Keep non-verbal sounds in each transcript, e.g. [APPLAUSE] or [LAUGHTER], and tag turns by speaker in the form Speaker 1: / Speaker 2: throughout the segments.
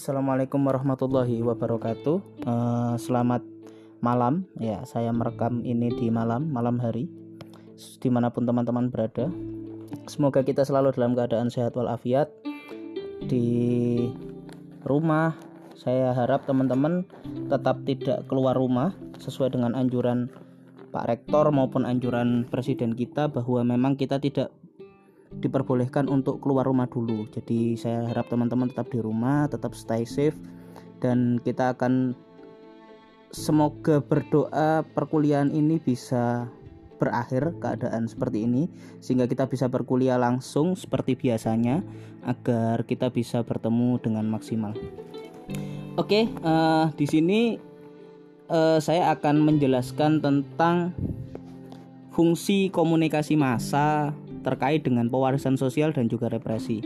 Speaker 1: Assalamualaikum warahmatullahi wabarakatuh. Uh, selamat malam, ya saya merekam ini di malam, malam hari, di mana pun teman-teman berada. Semoga kita selalu dalam keadaan sehat walafiat di rumah. Saya harap teman-teman tetap tidak keluar rumah sesuai dengan anjuran Pak Rektor maupun anjuran Presiden kita bahwa memang kita tidak diperbolehkan untuk keluar rumah dulu. Jadi saya harap teman-teman tetap di rumah, tetap stay safe dan kita akan semoga berdoa perkuliahan ini bisa berakhir keadaan seperti ini sehingga kita bisa berkuliah langsung seperti biasanya agar kita bisa bertemu dengan maksimal. Oke, uh, di sini uh, saya akan menjelaskan tentang fungsi komunikasi massa terkait dengan pewarisan sosial dan juga represi.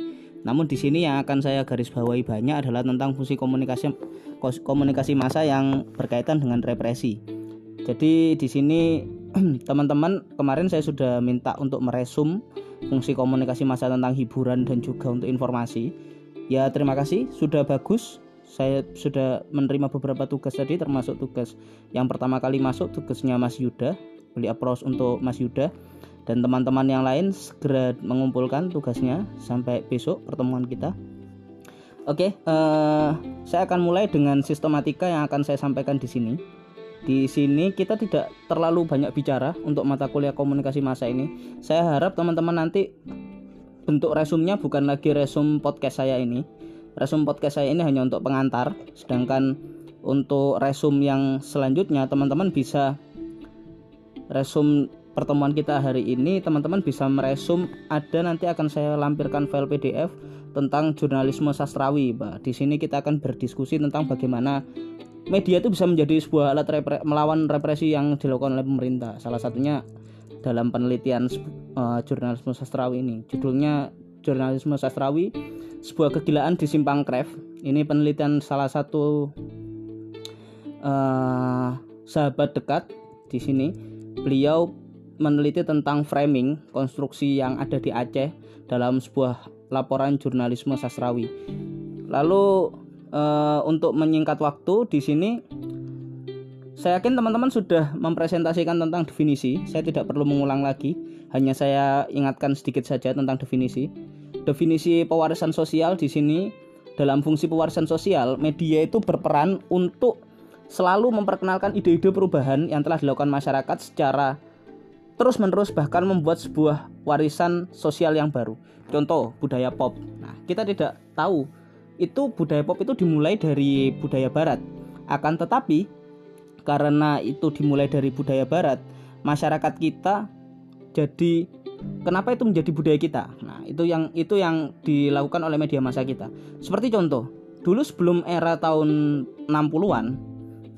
Speaker 1: Namun di sini yang akan saya garis bawahi banyak adalah tentang fungsi komunikasi komunikasi massa yang berkaitan dengan represi. Jadi di sini [CLEARS THROAT] teman-teman kemarin saya sudah minta untuk meresum fungsi komunikasi massa tentang hiburan dan juga untuk informasi. Ya terima kasih sudah bagus. Saya sudah menerima beberapa tugas tadi termasuk tugas yang pertama kali masuk tugasnya Mas Yuda. Beli approach untuk Mas Yuda dan teman-teman yang lain segera mengumpulkan tugasnya sampai besok pertemuan kita. Oke, uh, saya akan mulai dengan sistematika yang akan saya sampaikan di sini. Di sini kita tidak terlalu banyak bicara untuk mata kuliah komunikasi masa ini. Saya harap teman-teman nanti bentuk resumnya bukan lagi resum podcast saya ini. Resum podcast saya ini hanya untuk pengantar, sedangkan untuk resum yang selanjutnya teman-teman bisa resum pertemuan kita hari ini teman-teman bisa meresum ada nanti akan saya lampirkan file PDF tentang jurnalisme sastrawi Pak. Di sini kita akan berdiskusi tentang bagaimana media itu bisa menjadi sebuah alat repre melawan represi yang dilakukan oleh pemerintah. Salah satunya dalam penelitian uh, jurnalisme sastrawi ini. Judulnya jurnalisme sastrawi sebuah kegilaan di Simpang Kref. Ini penelitian salah satu uh, sahabat dekat di sini. Beliau meneliti tentang framing konstruksi yang ada di Aceh dalam sebuah laporan jurnalisme sastrawi. Lalu e, untuk menyingkat waktu di sini saya yakin teman-teman sudah mempresentasikan tentang definisi. Saya tidak perlu mengulang lagi, hanya saya ingatkan sedikit saja tentang definisi. Definisi pewarisan sosial di sini dalam fungsi pewarisan sosial, media itu berperan untuk selalu memperkenalkan ide-ide perubahan yang telah dilakukan masyarakat secara terus-menerus bahkan membuat sebuah warisan sosial yang baru. Contoh budaya pop. Nah, kita tidak tahu itu budaya pop itu dimulai dari budaya barat. Akan tetapi karena itu dimulai dari budaya barat, masyarakat kita jadi kenapa itu menjadi budaya kita? Nah, itu yang itu yang dilakukan oleh media massa kita. Seperti contoh, dulu sebelum era tahun 60-an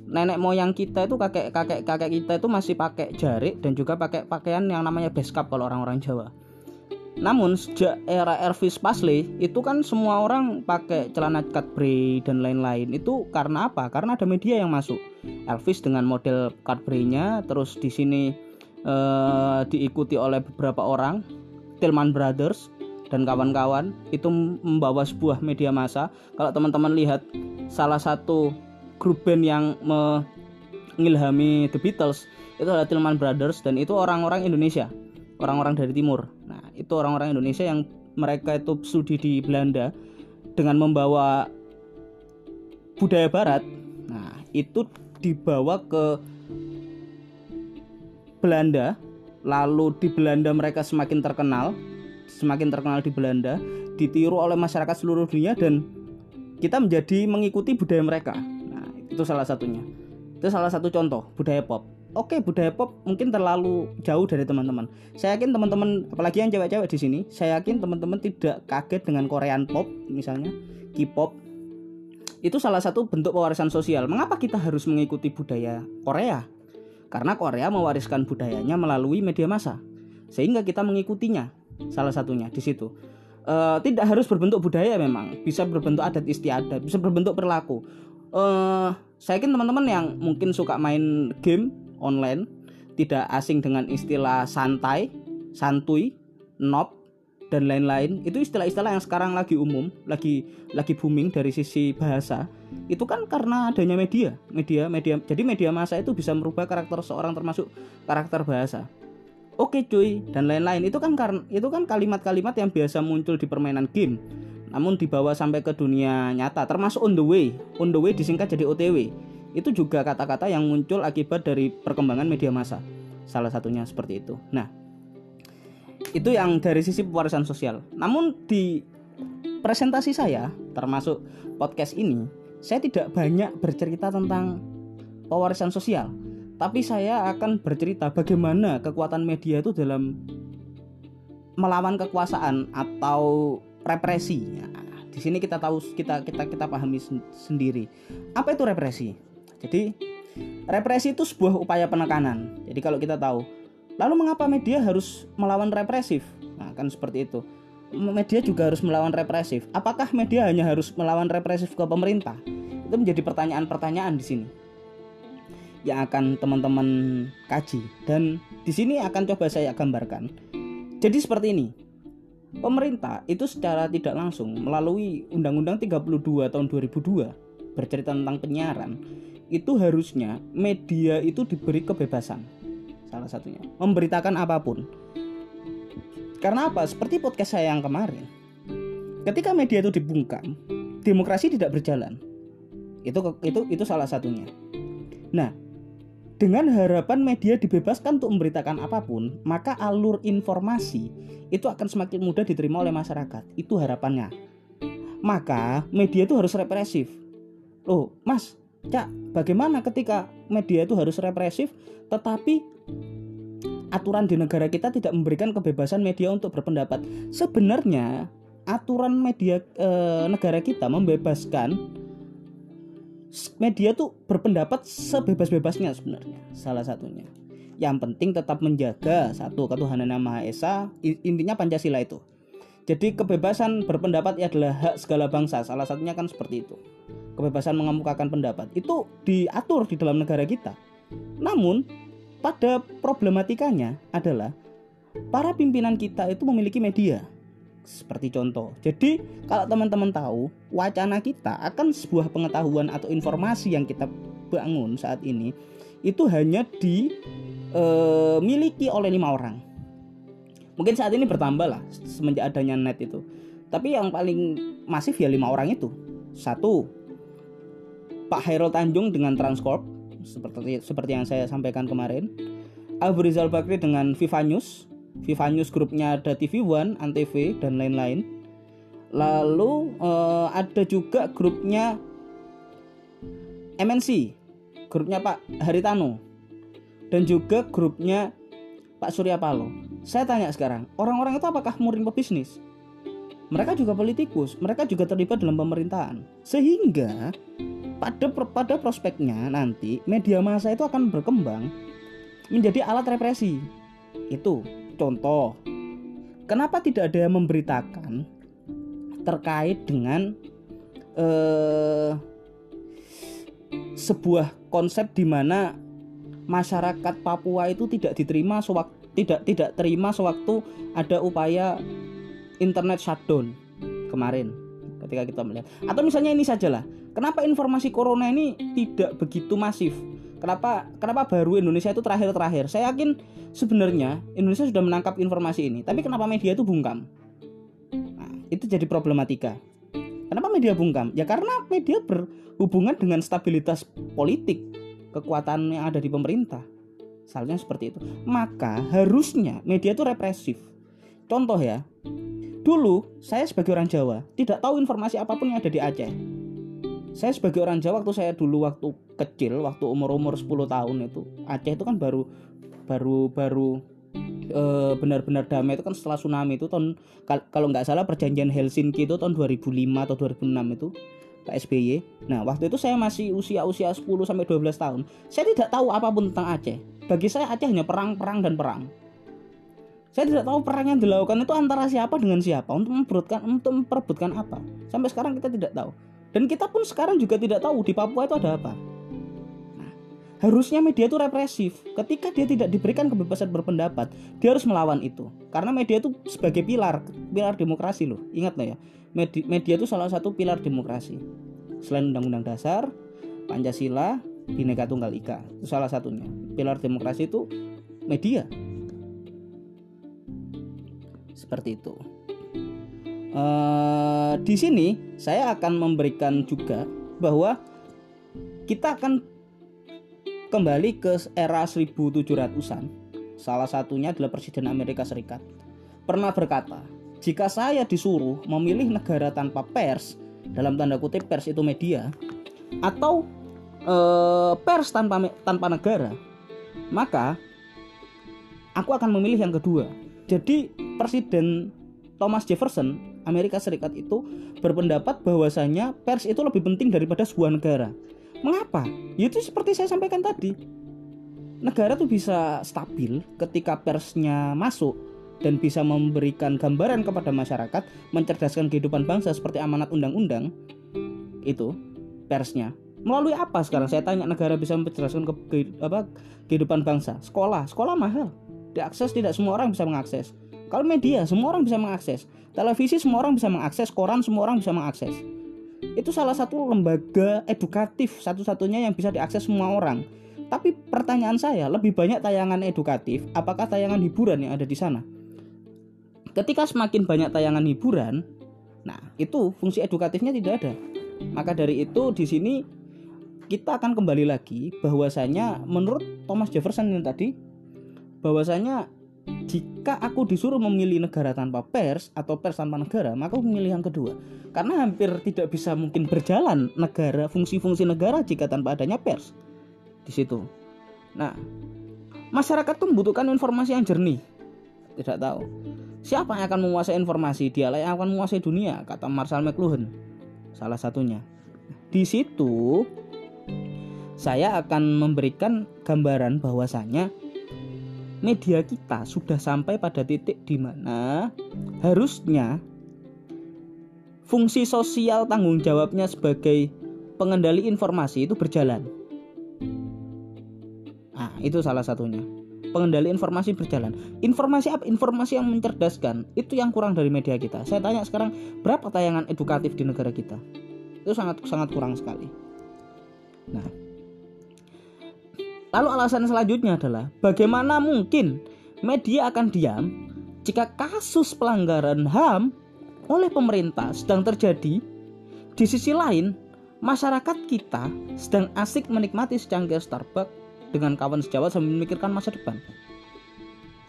Speaker 1: nenek moyang kita itu kakek kakek kakek kita itu masih pakai jarik dan juga pakai pakaian yang namanya beskap kalau orang-orang Jawa. Namun sejak era Elvis Presley itu kan semua orang pakai celana Cadbury dan lain-lain. Itu karena apa? Karena ada media yang masuk. Elvis dengan model Cadbury-nya, terus di sini eh, diikuti oleh beberapa orang, Tillman Brothers dan kawan-kawan itu membawa sebuah media massa. Kalau teman-teman lihat salah satu grup band yang mengilhami The Beatles itu adalah Tillman Brothers dan itu orang-orang Indonesia orang-orang dari timur. Nah itu orang-orang Indonesia yang mereka itu studi di Belanda dengan membawa budaya barat. Nah itu dibawa ke Belanda lalu di Belanda mereka semakin terkenal semakin terkenal di Belanda ditiru oleh masyarakat seluruh dunia dan kita menjadi mengikuti budaya mereka itu salah satunya. Itu salah satu contoh budaya pop. Oke budaya pop mungkin terlalu jauh dari teman-teman. Saya yakin teman-teman apalagi yang cewek-cewek di sini saya yakin teman-teman tidak kaget dengan Korean pop misalnya K-pop. Itu salah satu bentuk pewarisan sosial. Mengapa kita harus mengikuti budaya Korea? Karena Korea mewariskan budayanya melalui media massa sehingga kita mengikutinya salah satunya di situ. Uh, tidak harus berbentuk budaya memang bisa berbentuk adat istiadat bisa berbentuk perilaku uh, saya yakin teman-teman yang mungkin suka main game online tidak asing dengan istilah santai, santuy, nob, dan lain-lain itu istilah-istilah yang sekarang lagi umum lagi lagi booming dari sisi bahasa itu kan karena adanya media media media jadi media massa itu bisa merubah karakter seorang termasuk karakter bahasa. Oke cuy dan lain-lain itu kan karena itu kan kalimat-kalimat yang biasa muncul di permainan game namun dibawa sampai ke dunia nyata termasuk on the way. On the way disingkat jadi OTW itu juga kata-kata yang muncul akibat dari perkembangan media massa. Salah satunya seperti itu. Nah itu yang dari sisi pewarisan sosial. Namun di presentasi saya termasuk podcast ini, saya tidak banyak bercerita tentang pewarisan sosial, tapi saya akan bercerita bagaimana kekuatan media itu dalam melawan kekuasaan atau represi. Nah, di sini kita tahu kita kita kita pahami sendiri. Apa itu represi? Jadi represi itu sebuah upaya penekanan. Jadi kalau kita tahu Lalu mengapa media harus melawan represif? Nah, kan seperti itu. Media juga harus melawan represif. Apakah media hanya harus melawan represif ke pemerintah? Itu menjadi pertanyaan-pertanyaan di sini yang akan teman-teman kaji dan di sini akan coba saya gambarkan. Jadi seperti ini. Pemerintah itu secara tidak langsung melalui Undang-Undang 32 tahun 2002 bercerita tentang penyiaran itu harusnya media itu diberi kebebasan salah satunya memberitakan apa pun. Karena apa? Seperti podcast saya yang kemarin. Ketika media itu dibungkam demokrasi tidak berjalan. Itu itu itu salah satunya. Nah dengan harapan media dibebaskan untuk memberitakan apa pun, maka alur informasi itu akan semakin mudah diterima oleh masyarakat. Itu harapannya. Maka media itu harus represif. Loh, Mas, Cak, bagaimana ketika media itu harus represif tetapi aturan di negara kita tidak memberikan kebebasan media untuk berpendapat. Sebenarnya aturan media e, negara kita membebaskan media tuh berpendapat sebebas-bebasnya sebenarnya. Salah satunya. Yang penting tetap menjaga satu ketuhanan yang Maha Esa, intinya Pancasila itu. Jadi kebebasan berpendapat adalah hak segala bangsa. Salah satunya kan seperti itu. Kebebasan mengemukakan pendapat itu diatur di dalam negara kita. Namun pada problematikanya adalah para pimpinan kita itu memiliki media seperti contoh. Jadi kalau teman-teman tahu wacana kita akan sebuah pengetahuan atau informasi yang kita bangun saat ini itu hanya dimiliki e, oleh lima orang. Mungkin saat ini bertambah lah semenjak adanya net itu. Tapi yang paling masif ya lima orang itu. Satu, Pak Hairul Tanjung dengan Transcorp seperti seperti yang saya sampaikan kemarin. Abu Rizal Bakri dengan Viva News. Viva News grupnya ada TV One, Antv dan lain-lain. Lalu uh, ada juga grupnya MNC, grupnya Pak Haritano dan juga grupnya Pak Surya Paloh. Saya tanya sekarang, orang-orang itu apakah murni pebisnis? Mereka juga politikus, mereka juga terlibat dalam pemerintahan. Sehingga pada pada prospeknya nanti media massa itu akan berkembang menjadi alat represi. Itu contoh. Kenapa tidak ada yang memberitakan terkait dengan eh, sebuah konsep di mana masyarakat Papua itu tidak diterima sewaktu tidak tidak terima sewaktu ada upaya internet shutdown kemarin ketika kita melihat atau misalnya ini sajalah kenapa informasi corona ini tidak begitu masif kenapa kenapa baru Indonesia itu terakhir-terakhir? Saya yakin sebenarnya Indonesia sudah menangkap informasi ini tapi kenapa media itu bungkam? Nah, itu jadi problematika. Kenapa media bungkam? Ya karena media berhubungan dengan stabilitas politik kekuatan yang ada di pemerintah. Misalnya seperti itu. Maka harusnya media itu represif. Contoh ya Dulu saya sebagai orang Jawa tidak tahu informasi apa pun yang ada di Aceh. Saya sebagai orang Jawa waktu saya dulu waktu kecil, waktu umur-umur 10 tahun itu, Aceh itu kan baru baru baru e, benar-benar damai itu kan setelah tsunami itu tahun kalau nggak salah perjanjian Helsinki itu tahun 2005 atau 2006 itu Pak SBY. Nah, waktu itu saya masih usia-usia 10 sampai 12 tahun. Saya tidak tahu apa pun tentang Aceh. Bagi saya Aceh hanya perang, perang dan perang. Saya tidak tahu perang yang dilakukan itu antara siapa dengan siapa untuk memperebutkan untuk memperebutkan apa. Sampai sekarang kita tidak tahu. Dan kita pun sekarang juga tidak tahu di Papua itu ada apa. Nah, harusnya media itu represif. Ketika dia tidak diberikan kebebasan berpendapat, dia harus melawan itu. Karena media itu sebagai pilar, pilar demokrasi loh. Ingat ya, media, media itu salah satu pilar demokrasi. Selain Undang-Undang Dasar, Pancasila, Bhinneka Tunggal Ika itu salah satunya. Pilar demokrasi itu media. Seperti itu. Uh, di sini saya akan memberikan juga bahwa kita akan kembali ke era 1700-an. Salah satunya adalah Presiden Amerika Serikat. Pernah berkata, jika saya disuruh memilih negara tanpa pers, dalam tanda kutip pers itu media, atau eh, pers tanpa tanpa negara, maka aku akan memilih yang kedua. Jadi Presiden Thomas Jefferson Amerika Serikat itu berpendapat bahwasanya pers itu lebih penting daripada sebuah negara. Mengapa? Ya itu seperti saya sampaikan tadi. Negara tuh bisa stabil ketika persnya masuk dan bisa memberikan gambaran kepada masyarakat, mencerdaskan kehidupan bangsa seperti amanat undang-undang. Itu persnya. Melalui apa sekarang saya tanya negara bisa mencerdaskan ke, ke, apa, kehidupan bangsa? Sekolah, sekolah mahal. Diakses tidak semua orang bisa mengakses. Kalau media semua orang bisa mengakses. Televisi semua orang bisa mengakses, koran semua orang bisa mengakses itu salah satu lembaga edukatif satu-satunya yang bisa diakses semua orang. Tapi pertanyaan saya, lebih banyak tayangan edukatif, apakah tayangan hiburan yang ada di sana? Ketika semakin banyak tayangan hiburan, nah itu fungsi edukatifnya tidak ada. Maka dari itu di sini kita akan kembali lagi bahwasanya menurut Thomas Jefferson yang tadi bahwasanya jika aku disuruh memilih negara tanpa pers atau pers tanpa negara, maka aku memilih yang kedua. Karena hampir tidak bisa mungkin berjalan negara fungsi-fungsi negara jika tanpa adanya pers. Di situ. Nah, masyarakat tuh membutuhkan informasi yang jernih. Tidak tahu. Siapa yang akan menguasai informasi? Dialah yang akan menguasai dunia, kata Marshall McLuhan. Salah satunya. Di situ saya akan memberikan gambaran bahwasanya media kita sudah sampai pada titik di mana harusnya fungsi sosial tanggung jawabnya sebagai pengendali informasi itu berjalan. Nah, itu salah satunya. Pengendali informasi berjalan. Informasi apa? Informasi yang mencerdaskan. Itu yang kurang dari media kita. Saya tanya sekarang, berapa tayangan edukatif di negara kita? Itu sangat sangat kurang sekali. Nah, Lalu alasan selanjutnya adalah bagaimana mungkin media akan diam jika kasus pelanggaran HAM oleh pemerintah sedang terjadi di sisi lain masyarakat kita sedang asik menikmati secangkir Starbucks dengan kawan sejawat sambil memikirkan masa depan.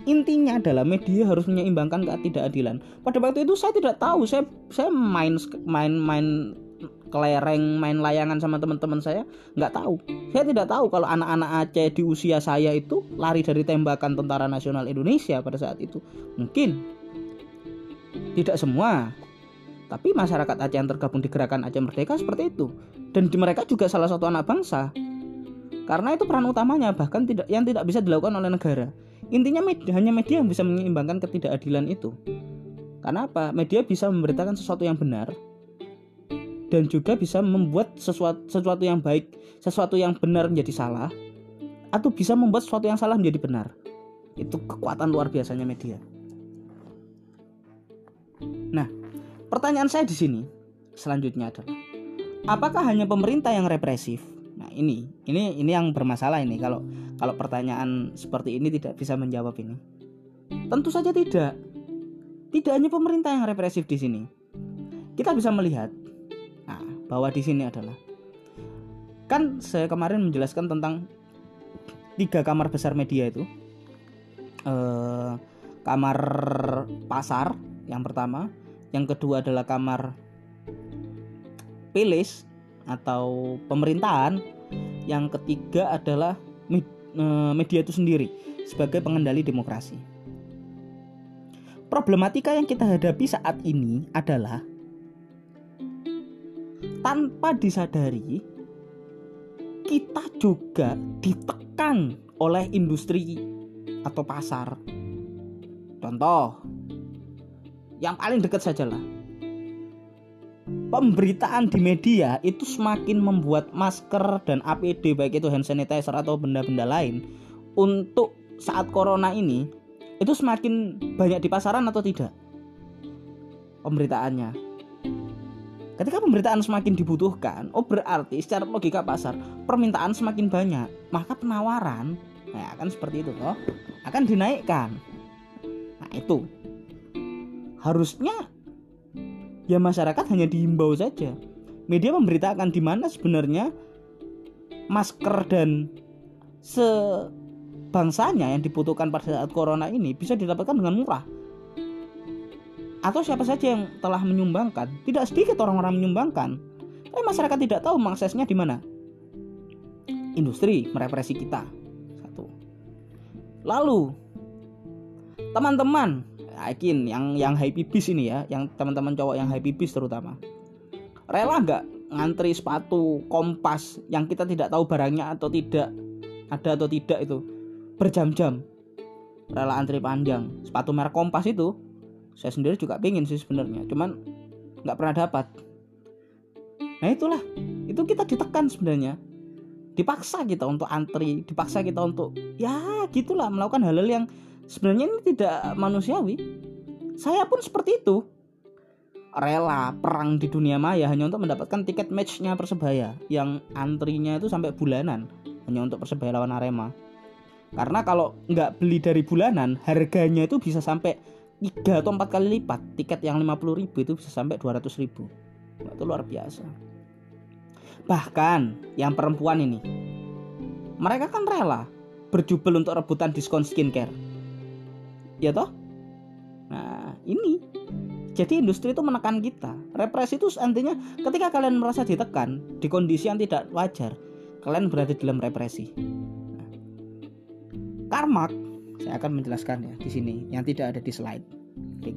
Speaker 1: Intinya adalah media harus menyeimbangkan ketidakadilan. Pada waktu itu saya tidak tahu, saya saya main main main kelereng main layangan sama teman-teman saya nggak tahu. Saya tidak tahu kalau anak-anak Aceh di usia saya itu lari dari tembakan tentara nasional Indonesia pada saat itu. Mungkin. Tidak semua. Tapi masyarakat Aceh yang tergabung di gerakan Aceh Merdeka seperti itu. Dan di mereka juga salah satu anak bangsa. Karena itu peran utamanya bahkan tidak yang tidak bisa dilakukan oleh negara. Intinya media, hanya media yang bisa menyeimbangkan ketidakadilan itu. Karena apa? Media bisa memberitakan sesuatu yang benar dan juga bisa membuat sesuatu sesuatu yang baik, sesuatu yang benar menjadi salah atau bisa membuat sesuatu yang salah menjadi benar. Itu kekuatan luar biasanya media. Nah, pertanyaan saya di sini selanjutnya adalah apakah hanya pemerintah yang represif? Nah, ini ini ini yang bermasalah ini kalau kalau pertanyaan seperti ini tidak bisa menjawab ini. Tentu saja tidak. Tidak hanya pemerintah yang represif di sini. Kita bisa melihat bahwa di sini adalah kan saya kemarin menjelaskan tentang tiga kamar besar media itu. Eh, kamar pasar yang pertama yang kedua adalah kamar pilis atau pemerintahan yang ketiga adalah eh, media itu sendiri sebagai pengendali demokrasi. Problematika yang kita hadapi saat ini adalah tanpa disadari kita juga ditekan oleh industri atau pasar. Contoh yang paling dekat saja lah. pemberitaan di media itu semakin membuat masker dan APD baik itu hand sanitizer atau benda-benda lain untuk saat corona ini itu semakin banyak di pasaran atau tidak pemberitaannya ketika pemberitaan semakin dibutuhkan oh berarti secara logika pasar permintaan semakin banyak maka penawaran nah akan seperti itu toh akan dinaikkan nah itu harusnya ya masyarakat hanya dihimbau saja. Media memberitakan di mana sebenarnya masker dan sebangsanya yang dibutuhkan pada saat corona ini bisa didapatkan dengan murah. Atau siapa saja yang telah menyumbangkan, tidak sedikit orang-orang menyumbangkan. Tapi masyarakat tidak tahu mengaksesnya di mana. Industri merepresi kita. Satu. Lalu teman-teman yakin yang yang happy bis ini ya yang teman-teman cowok yang happy bis terutama rela nggak ngantri sepatu kompas yang kita tidak tahu barangnya atau tidak ada atau tidak itu berjam-jam rela antri panjang sepatu merek kompas itu saya sendiri juga pingin sih sebenarnya cuman nggak pernah dapat. Nah itulah. Itu kita ditekan sebenarnya. Dipaksa kita untuk antri dipaksa kita untuk ya gitulah melakukan hal-hal yang sebenarnya ini tidak manusiawi. Saya pun seperti itu. Rela perang di dunia maya hanya untuk mendapatkan tiket matchnya persebaya yang antrinya itu sampai bulanan hanya untuk persebaya lawan arema. Karena kalau nggak beli dari bulanan harganya itu bisa sampai 3 atau 4 kali lipat tiket yang 50 ribu itu bisa sampai 200 ribu. Itu luar biasa. Bahkan yang perempuan ini mereka kan rela berjubel untuk rebutan diskon skincare. Ya toh? Nah ini jadi industri itu menekan kita. Represi itu artinya ketika kalian merasa ditekan di kondisi yang tidak wajar kalian berada dalam represi. Nah, karmak saya akan menjelaskan ya di sini yang tidak ada di slide Oke.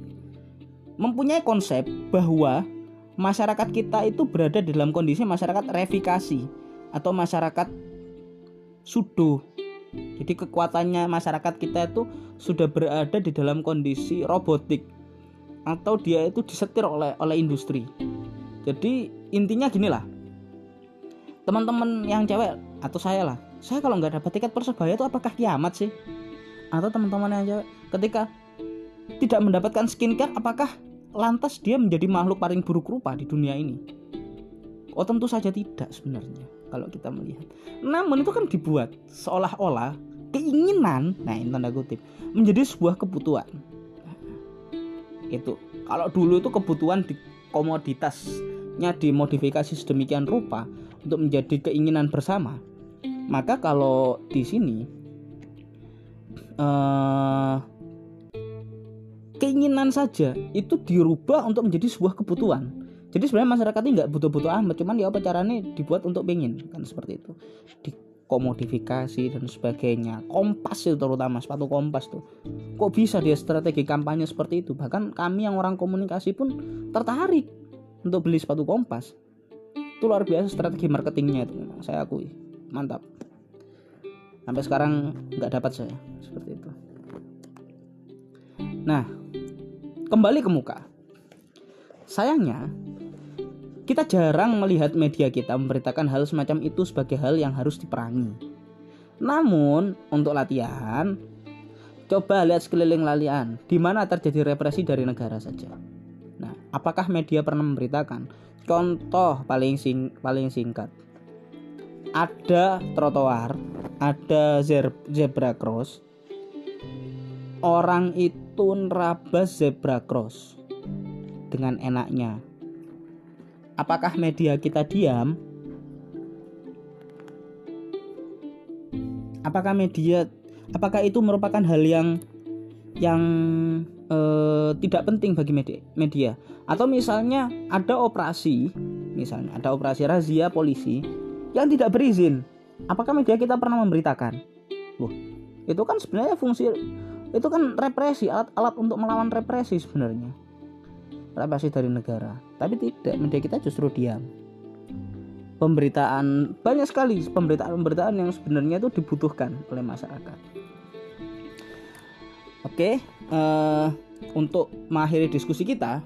Speaker 1: mempunyai konsep bahwa masyarakat kita itu berada dalam kondisi masyarakat revikasi atau masyarakat sudo jadi kekuatannya masyarakat kita itu sudah berada di dalam kondisi robotik atau dia itu disetir oleh oleh industri. Jadi intinya gini lah. Teman-teman yang cewek atau saya lah, saya kalau nggak dapat tiket persebaya itu apakah kiamat sih? Atau teman-teman yang cewek ketika tidak mendapatkan skincare apakah lantas dia menjadi makhluk paling buruk rupa di dunia ini? Oh tentu saja tidak sebenarnya kalau kita melihat. Namun itu kan dibuat seolah-olah keinginan, nah ini tanda kutip, menjadi sebuah kebutuhan. Itu kalau dulu itu kebutuhan di komoditasnya dimodifikasi sedemikian rupa untuk menjadi keinginan bersama. Maka kalau di sini eh, keinginan saja itu dirubah untuk menjadi sebuah kebutuhan. Jadi sebenarnya masyarakat ini nggak butuh-butuh amat cuman ya apa caranya dibuat untuk pengen kan seperti itu. Di komodifikasi dan sebagainya. Kompas itu terutama sepatu kompas tuh. Kok bisa dia strategi kampanye seperti itu? Bahkan kami yang orang komunikasi pun tertarik untuk beli sepatu kompas. Itu luar biasa strategi marketingnya itu saya akui. Mantap sampai sekarang nggak dapat saya seperti itu nah kembali ke muka sayangnya kita jarang melihat media kita memberitakan hal semacam itu sebagai hal yang harus diperangi. Namun, untuk latihan, coba lihat sekeliling lalian, di mana terjadi represi dari negara saja. Nah, apakah media pernah memberitakan? Contoh paling sing paling singkat. Ada trotoar, ada zebra cross. Orang itu nerabas zebra cross dengan enaknya apakah media kita diam? Apakah media apakah itu merupakan hal yang yang eh, tidak penting bagi media, media? Atau misalnya ada operasi, misalnya ada operasi razia polisi yang tidak berizin. Apakah media kita pernah memberitakan? Wah, itu kan sebenarnya fungsi itu kan represi alat-alat untuk melawan represi sebenarnya. Represi dari negara. Tapi tidak media kita justru diam. Pemberitaan banyak sekali pemberitaan-pemberitaan yang sebenarnya itu dibutuhkan oleh masyarakat. Oke uh, untuk mengakhiri diskusi kita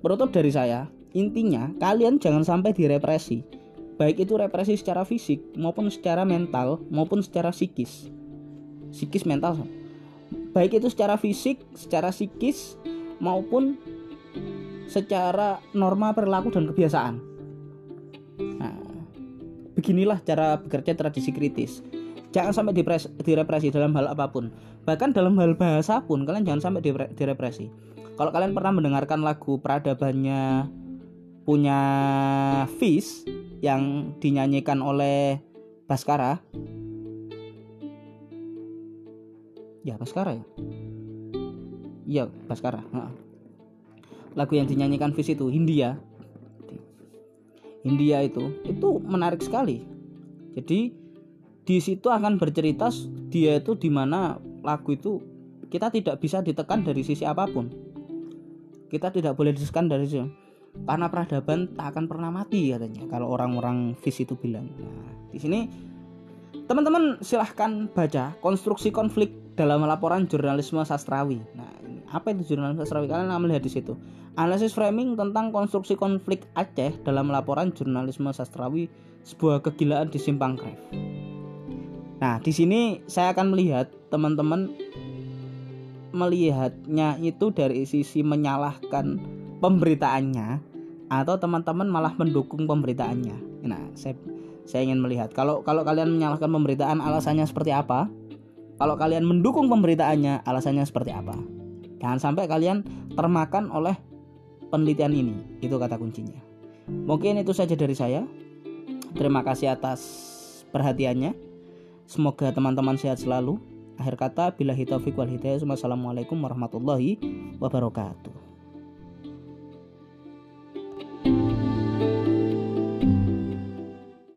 Speaker 1: penutup dari saya intinya kalian jangan sampai direpresi baik itu represi secara fisik maupun secara mental maupun secara psikis. Psikis mental baik itu secara fisik secara psikis maupun secara norma perilaku dan kebiasaan. Nah beginilah cara bekerja tradisi kritis. Jangan sampai direpresi dalam hal apa pun. Bahkan dalam hal bahasa pun kalian jangan sampai direpresi. Kalau kalian pernah mendengarkan lagu peradabannya punya Fish yang dinyanyikan oleh Baskara. Ya Baskara ya? Iya Baskara nah. lagu yang dinyanyikan Fish itu Hindia. India itu itu menarik sekali. Jadi di situ akan bercerita dia itu di mana lagu itu kita tidak bisa ditekan dari sisi apa pun. Kita tidak boleh ditekan dari sisi karena peradaban tak akan pernah mati katanya kalau orang-orang FIS itu bilang. Nah di sini teman-teman silahkan baca konstruksi konflik dalam laporan jurnalisme sastrawi. Nah apa itu jurnalisme sastrawi? Kalian melihat di situ. Analisis framing tentang konstruksi konflik Aceh dalam laporan jurnalisme sastrawi sebuah kegilaan di Simpang Kref. Nah, di sini saya akan melihat teman-teman melihatnya itu dari sisi menyalahkan pemberitaannya atau teman-teman malah mendukung pemberitaannya. Nah, saya saya ingin melihat kalau kalau kalian menyalahkan pemberitaan alasannya seperti apa? Kalau kalian mendukung pemberitaannya alasannya seperti apa? Jangan sampai kalian termakan oleh penelitian ini. Itu kata kuncinya. Mungkin itu saja dari saya. Terima kasih atas perhatiannya. Semoga teman-teman sehat selalu. Akhir kata, bila hitafiq wal hidayah. Wassalamualaikum warahmatullahi wabarakatuh.